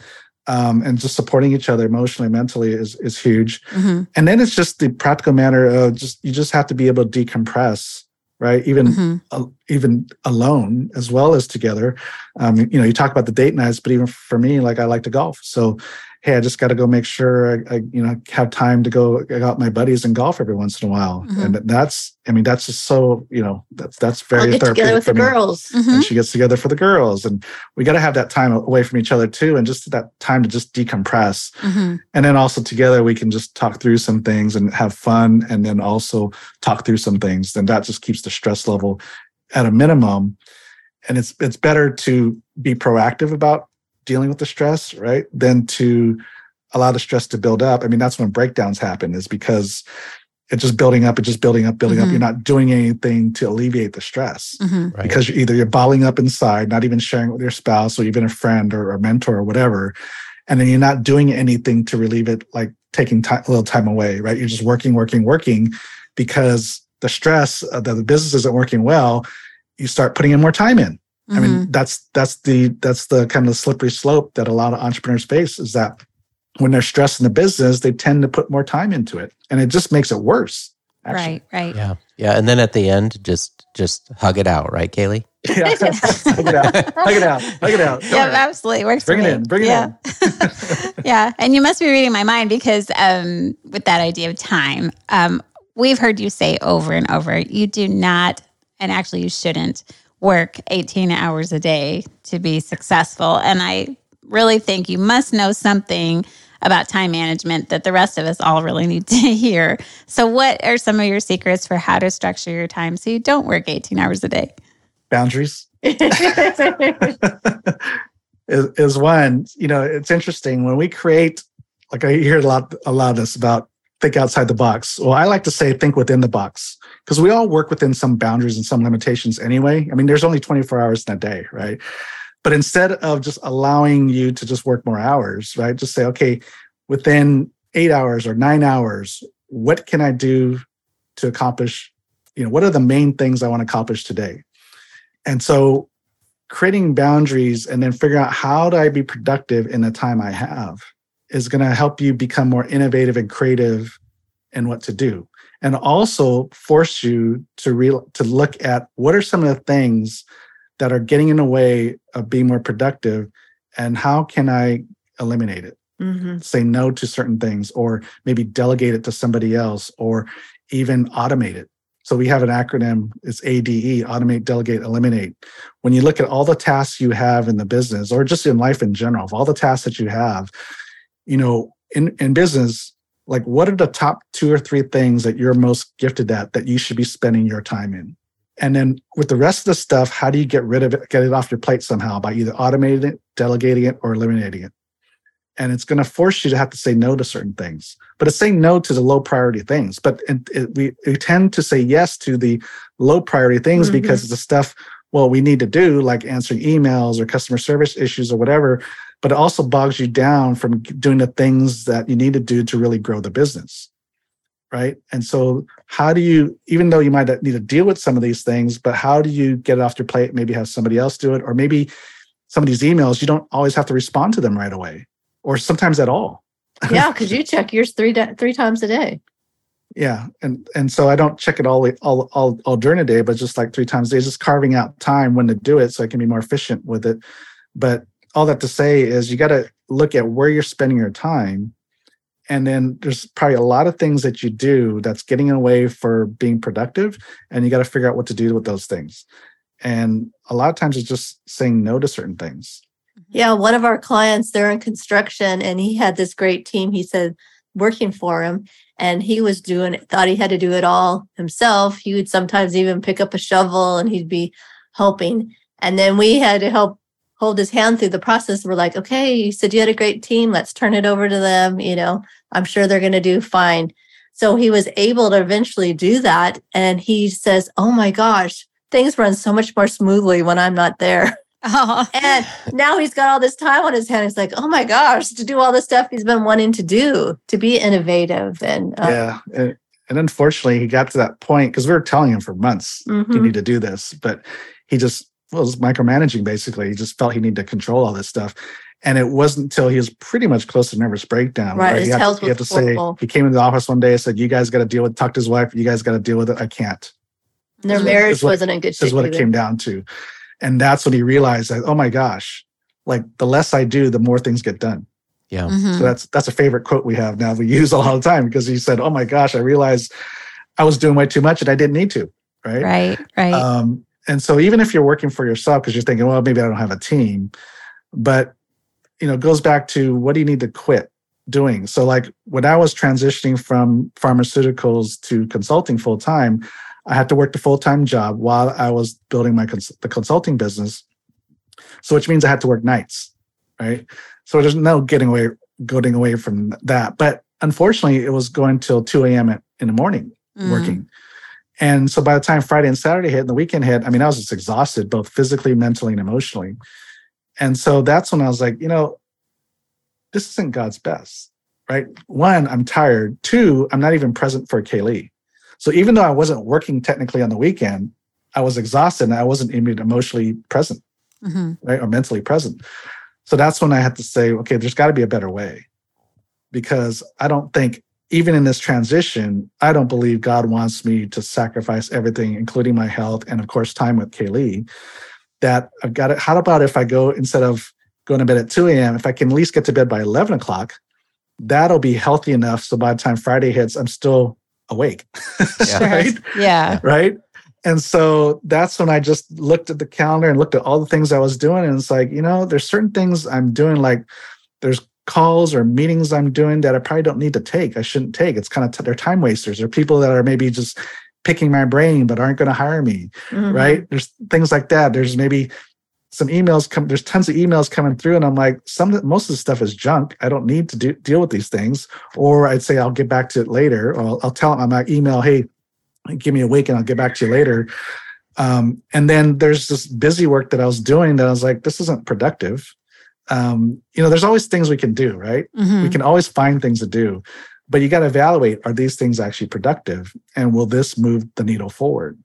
um, and just supporting each other emotionally, mentally is is huge. Mhm. And then it's just the practical matter of just you just have to be able to decompress, right? Even Mhm. uh, even alone as well as together. Um, you know, you talk about the date nights, but even for me, like I like to golf. So, hey, I just got to go make sure I, I, you know, have time to go I got my buddies and golf every once in a while. Mhm. And that's, I mean, that's just so, you know, that's that's I'll very get together therapeutic with the girls. Mhm. And she gets together for the girls, and we got to have that time away from each other too, and just that time to just decompress Mhm. and then also together we can just talk through some things and have fun and then also talk through some things And that just keeps the stress level at a minimum and it's it's better to be proactive about dealing with the stress right than to allow the stress to build up i mean that's when breakdowns happen is because it's just building up it's just building up building up Mhm. you're not doing anything to alleviate the stress Mhm. Right. because you're either you're bottling up inside, not even sharing with your spouse or even a friend or a mentor or whatever, and then you're not doing anything to relieve it, like taking time, a little time away, right? You're just working, working, working, because the stress that the business isn't working well. You start putting in more time in. I Mhm. mean, that's that's the that's the kind of slippery slope that a lot of entrepreneurs face is that when they're stressed in the business, they tend to put more time into it, and it just makes it worse. Actually. right, right. Yeah. Yeah. And then at the end, just just hug it out, right, Kaylee? *laughs* Yeah, hug it out, hug it out, hug it out. Go Yeah, ahead. absolutely works. Bring for it me. in, bring it yeah. in. *laughs* yeah, and you must be reading my mind because um, with that idea of time, um, we've heard you say over and over, you do not, and actually you shouldn't work 18 hours a day to be successful. And I really think you must know something about time management that the rest of us all really need to *laughs* hear. So, what are some of your secrets for how to structure your time so you don't work 18 hours a day? boundaries *laughs* *laughs* is, is one you know it's interesting when we create like i hear a lot a lot of this about think outside the box well i like to say think within the box because we all work within some boundaries and some limitations anyway. I mean there's only 24 hours in a day right? But instead of just allowing you to just work more hours right just say okay within eight hours or nine hours what can i do to accomplish you know what are the main things i want to accomplish today? And so creating boundaries and then figuring out how do I be productive in the time I have is going to help you become more innovative and creative in what to do. And also force you to real to look at what are some of the things that are getting in the way of being more productive and how can I eliminate it? Mhm. Say no to certain things or maybe delegate it to somebody else or even automate it. So we have an acronym, it's ADE, automate, delegate, eliminate. When you look at all the tasks you have in the business or just in life in general, of all the tasks that you have, you know, in, in business, like what are the top two or three things that you're most gifted at that you should be spending your time in? And then with the rest of the stuff, how do you get rid of it, get it off your plate somehow by either automating it, delegating it, or eliminating it? and it's going to force you to have to say no to certain things but it's saying no to the low priority things but it, it, we, we tend to say yes to the low priority things Mhm. because it's the stuff well we need to do like answering emails or customer service issues or whatever but it also bogs you down from doing the things that you need to do to really grow the business right? And so how do you even though you might need to deal with some of these things but how do you get it off your plate maybe have somebody else do it or maybe some of these emails you don't always have to respond to them right away or sometimes at all? Yeah, *laughs* because you check yours three three times a day. yeah and and so i don't check it all all all, all during the day but just like three times a day just carving out time when to do it so i can be more efficient with it. But all that to say is you got to look at where you're spending your time and then there's probably a lot of things that you do that's getting in the way for being productive and you got to figure out what to do with those things and a lot of times it's just saying no to certain things mm-hmm. Yeah, one of our clients, they're in construction and he had this great team, he said, working for him. And he was doing, thought he had to do it all himself. He would sometimes even pick up a shovel and he'd be helping. And then we had to help hold his hand through the process. We're like, okay, you said you had a great team. Let's turn it over to them. You know, I'm sure they're going to do fine. So he was able to eventually do that. And he says, oh my gosh, things run so much more smoothly when I'm not there. Oh, *laughs* And now he's got all this time on his hand. He's like, oh my gosh, to do all the stuff he's been wanting to do, to be innovative. And uh, yeah and, and unfortunately he got to that point because we were telling him for months you mhm. need to do this but he just was micromanaging basically he just felt he needed to control all this stuff and it wasn't until he was pretty much close to nervous breakdown Right, where his he had, health he had to was say he came into the office one day and said you guys got to deal with talk to his wife you guys got to deal with it i can't And their is marriage is what- wasn't in good shape. is what it either. came down to and that's when he realized that oh my gosh like the less i do the more things get done Yeah. Mhm. so that's that's a favorite quote we have now. We *laughs* use all the time because he said, "Oh my gosh, I realized I was doing way too much and I didn't need to." Right. right, right. Um, and so even if you're working for yourself because you're thinking, "Well, maybe I don't have a team," but you know, it goes back to what do you need to quit doing? So like when I was transitioning from pharmaceuticals to consulting full time, I had to work the full time job while I was building my cons- the consulting business. So which means I had to work nights, right? So there's no getting away getting away from that. But unfortunately, it was going till 2 a.m. in the morning Mhm. working. And so by the time Friday and Saturday hit and the weekend hit, I mean, I was just exhausted, both physically, mentally, and emotionally. And so that's when I was like, you know, this isn't God's best, right? One, I'm tired. Two, I'm not even present for Kaylee. So even though I wasn't working technically on the weekend, I was exhausted and I wasn't even emotionally present Mhm. right or mentally present so that's when i had to say okay there's got to be a better way because i don't think even in this transition i don't believe god wants me to sacrifice everything including my health and of course time with kaylee that i've got it how about if i go instead of going to bed at 2 a.m if i can at least get to bed by 11 o'clock that'll be healthy enough so by the time friday hits i'm still awake Yeah. *laughs* right Yeah. right? And so that's when I just looked at the calendar and looked at all the things I was doing. And it's like, you know, there's certain things I'm doing, like there's calls or meetings I'm doing that I probably don't need to take. I shouldn't take. It's kind of, t- they're time wasters. They're people that are maybe just picking my brain, but aren't going to hire me, Mhm. right? There's things like that. There's maybe some emails come, there's tons of emails coming through. And I'm like, some, of most of the stuff is junk. I don't need to do, deal with these things. Or I'd say, I'll get back to it later. Or I'll, I'll tell them, I'm like, email, hey, give me a week and I'll get back to you later. Um, and then there's this busy work that I was doing that I was like, this isn't productive. Um, you know, there's always things we can do, right? Mhm. We can always find things to do, but you got to evaluate are these things actually productive and will this move the needle forward?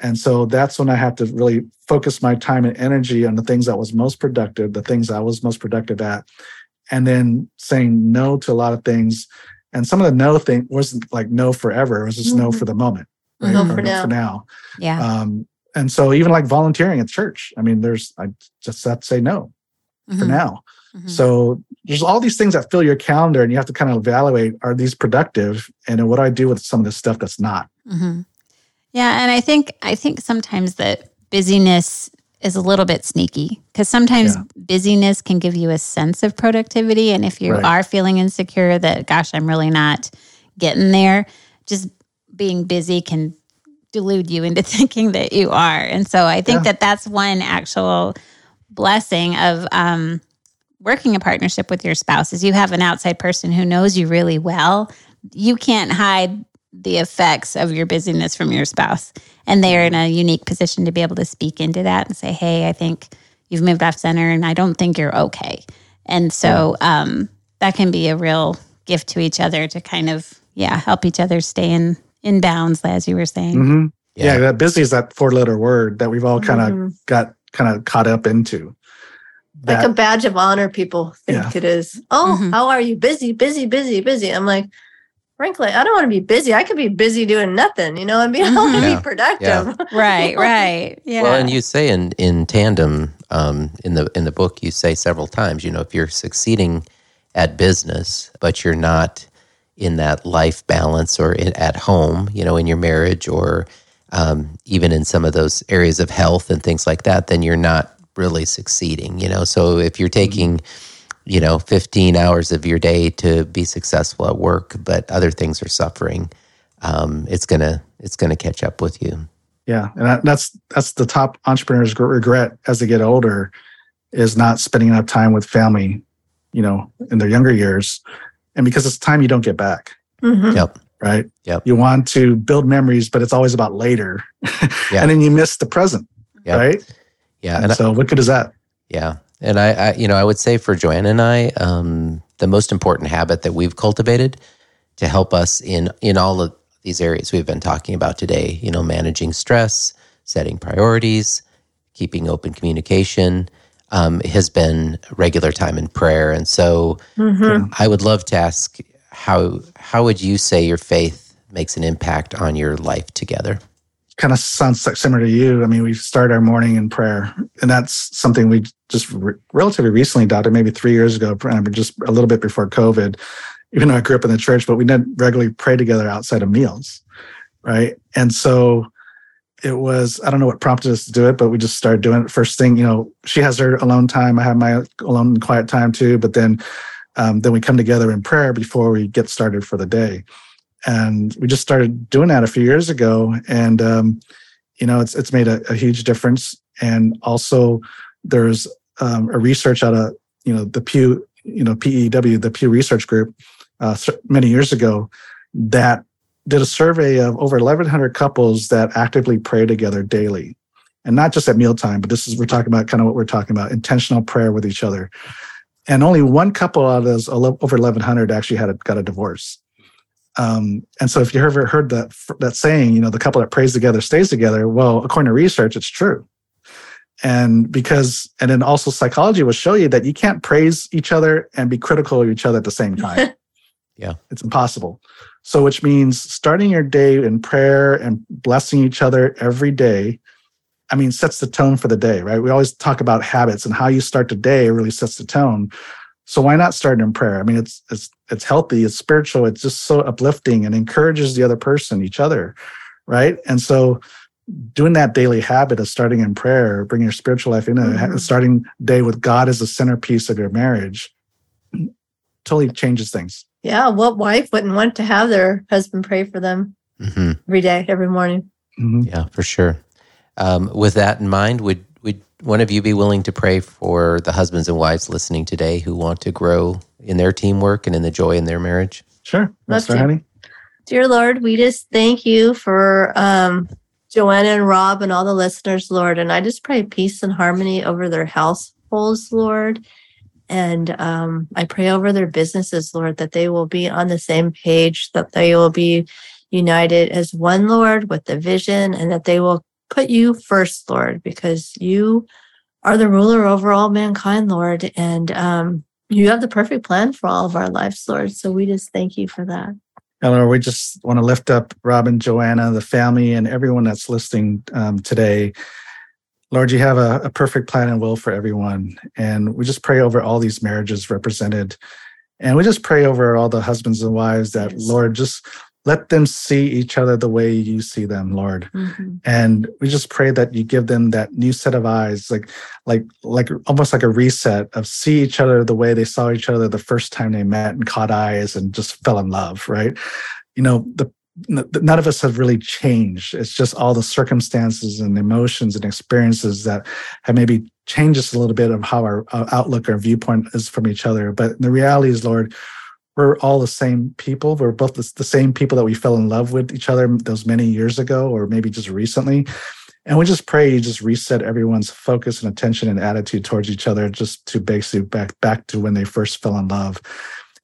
And so that's when I have to really focus my time and energy on the things that was most productive, the things I was most productive at, and then saying no to a lot of things. And some of the no thing wasn't like no forever; it was just no Mhm. for the moment, right? No Or for now. For now. Yeah. Um, and so even like volunteering at church, I mean, there's I just have to say no for Mhm. now. Mhm. So there's all these things that fill your calendar, and you have to kind of evaluate: are these productive? And what do I do with some of this stuff that's not? hmm Yeah, and I think I think sometimes that busyness is a little bit sneaky because sometimes Yeah. busyness can give you a sense of productivity, and if you Right. are feeling insecure that gosh, I'm really not getting there, just being busy can delude you into *laughs* thinking that you are. And so I think Yeah. that that's one actual blessing of um, working a partnership with your spouse is you have an outside person who knows you really well. You can't hide the effects of your busyness from your spouse. And they are in a unique position to be able to speak into that and say, hey, I think you've moved off center and I don't think you're okay. And so um, that can be a real gift to each other to kind of, yeah, help each other stay in, in bounds, as you were saying. Mhm. Yeah. that busy is that four letter word that we've all kind of Mhm. got kind of caught up into. like a badge of honor people think Yeah. it is. Oh, Mhm. how are you? Busy, busy, busy, busy. I'm like, frankly, I don't want to be busy. I could be busy doing nothing, you know, I mean, I want to Yeah. be productive. *laughs* Right, right. Yeah. Well, and you say in in tandem um, in the in the book, you say several times, you know, if you're succeeding at business, but you're not in that life balance or in, at home, you know, in your marriage or um, even in some of those areas of health and things like that, then you're not really succeeding, you know. So if you're taking, you know, 15 hours of your day to be successful at work, but other things are suffering, um, it's gonna it's gonna catch up with you. Yeah, and that's that's the top entrepreneurs regret as they get older is not spending enough time with family, you know, in their younger years, and because it's time you don't get back, Mhm. Yep. Right? Yep. You want to build memories, but it's always about later, *laughs* Yeah. and then you miss the present, Yep. right? Yeah, And and I- so, what good is that? Yeah. And I, I, you know, I would say for Joanna and I, um, the most important habit that we've cultivated to help us in in all of these areas we've been talking about today, you know, managing stress, setting priorities, keeping open communication, um, has been regular time in prayer. And so, Mhm. I would love to ask how how would you say your faith makes an impact on your life together? Kind of sounds like similar to you. I mean, we start our morning in prayer, and that's something we just re- relatively recently adopted, maybe three years ago, just a little bit before COVID. Even though I grew up in the church, but we didn't regularly pray together outside of meals, right? And so it was I don't know what prompted us to do it, but we just started doing it. First thing, you know, she has her alone time, I have my alone and quiet time too. But then, um, then we come together in prayer before we get started for the day, and we just started doing that a few years ago, and um, you know, it's it's made a, a huge difference. And also, there's um, a research out of you know the Pew, you know PEW, the Pew Research Group, uh, many years ago, that did a survey of over 1,100 couples that actively pray together daily, and not just at mealtime, but this is we're talking about kind of what we're talking about intentional prayer with each other. And only one couple out of those over 1,100 actually had a, got a divorce. Um, and so, if you ever heard that that saying, you know, the couple that prays together stays together. Well, according to research, it's true. And because, and then also psychology will show you that you can't praise each other and be critical of each other at the same time. *laughs* Yeah. it's impossible. So, which means starting your day in prayer and blessing each other every day. I mean, sets the tone for the day, right? We always talk about habits and how you start the day really sets the tone. So why not start in prayer? I mean, it's it's it's healthy, it's spiritual, it's just so uplifting and encourages the other person, each other, right? And so doing that daily habit of starting in prayer, bringing your spiritual life in, Mhm. it, starting day with God as the centerpiece of your marriage, totally changes things. Yeah. What wife wouldn't want to have their husband pray for them hmm every day, every morning? Mhm. Yeah, for sure. Um, with that in mind, would would one of you be willing to pray for the husbands and wives listening today who want to grow in their teamwork and in the joy in their marriage? Sure, Love Master to. Honey. Dear Lord, we just thank you for um, Joanna and Rob and all the listeners, Lord. And I just pray peace and harmony over their households, Lord. And um, I pray over their businesses, Lord, that they will be on the same page, that they will be united as one, Lord, with the vision, and that they will put you first, Lord, because you are the ruler over all mankind, Lord. And um, you have the perfect plan for all of our lives, Lord. So we just thank you for that. And Lord, we just want to lift up Robin, Joanna, the family, and everyone that's listening um, today. Lord, you have a, a perfect plan and will for everyone. And we just pray over all these marriages represented. And we just pray over all the husbands and wives that, Yes. Lord, just let them see each other the way you see them, Lord. Mm-hmm. And we just pray that you give them that new set of eyes, like, like, like almost like a reset of see each other the way they saw each other the first time they met and caught eyes and just fell in love, right? You know, the none of us have really changed. It's just all the circumstances and emotions and experiences that have maybe changed us a little bit of how our, our outlook or viewpoint is from each other. But the reality is, Lord, we're all the same people. We're both the, the same people that we fell in love with each other those many years ago, or maybe just recently. And we just pray you just reset everyone's focus and attention and attitude towards each other, just to basically back back to when they first fell in love,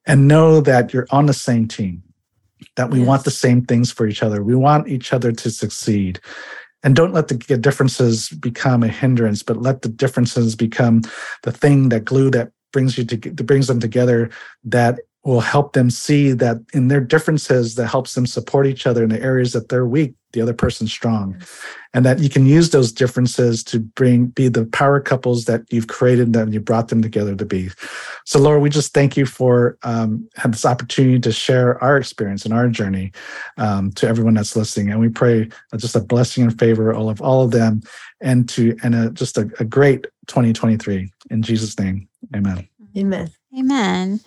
and know that you're on the same team, that we yes. want the same things for each other. We want each other to succeed. And don't let the differences become a hindrance, but let the differences become the thing that glue that brings you to that brings them together that will help them see that in their differences that helps them support each other in the areas that they're weak the other person's strong. And that you can use those differences to bring be the power couples that you've created that you brought them together to be. So Lord we just thank you for um, this opportunity to share our experience and our journey um, to everyone that's listening. And we pray just a blessing and favor all of all of them and to and a, just a, a great 2023 in jesus name amen. Amen. Amen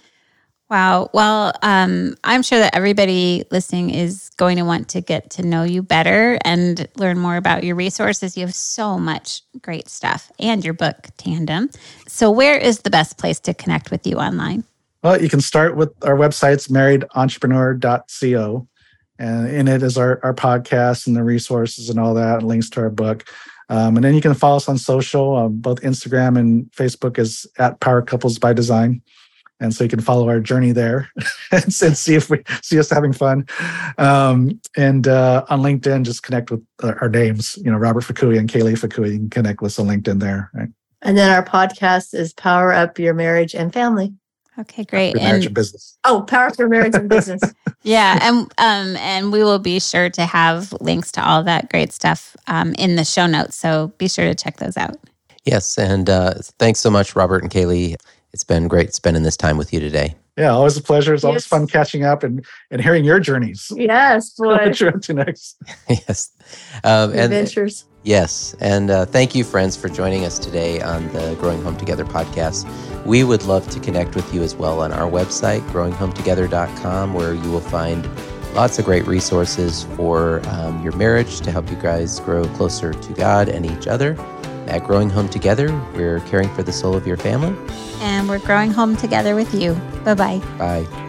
Wow. Well, um, I'm sure that everybody listening is going to want to get to know you better and learn more about your resources. You have so much great stuff and your book, Tandem. So, where is the best place to connect with you online? Well, you can start with our website's marriedentrepreneur.co. And in it is our, our podcast and the resources and all that, and links to our book. Um, and then you can follow us on social, um, both Instagram and Facebook is at Power Couples by Design and so you can follow our journey there *laughs* and, and, see if we see us having fun. Um, and uh, on LinkedIn, just connect with our names. You know, Robert Fukui and Kaylee Fukui. You can connect with us on LinkedIn there. Right? And then our podcast is Power Up Your Marriage and Family. Okay, great. Your marriage and, and business. Oh, power up your marriage and business. *laughs* yeah, and um, and we will be sure to have links to all that great stuff um, in the show notes. So be sure to check those out. Yes, and uh, thanks so much, Robert and Kaylee. It's been great spending this time with you today. Yeah, always a pleasure. It's yes. always fun catching up and, and hearing your journeys. Yes, *laughs* boy. what you're up to next. *laughs* yes. Um, Adventures. And, yes. And uh, thank you, friends, for joining us today on the Growing Home Together podcast. We would love to connect with you as well on our website, growinghometogether.com, where you will find lots of great resources for um, your marriage to help you guys grow closer to God and each other. At Growing Home Together, we're caring for the soul of your family. And we're growing home together with you. Bye-bye. Bye.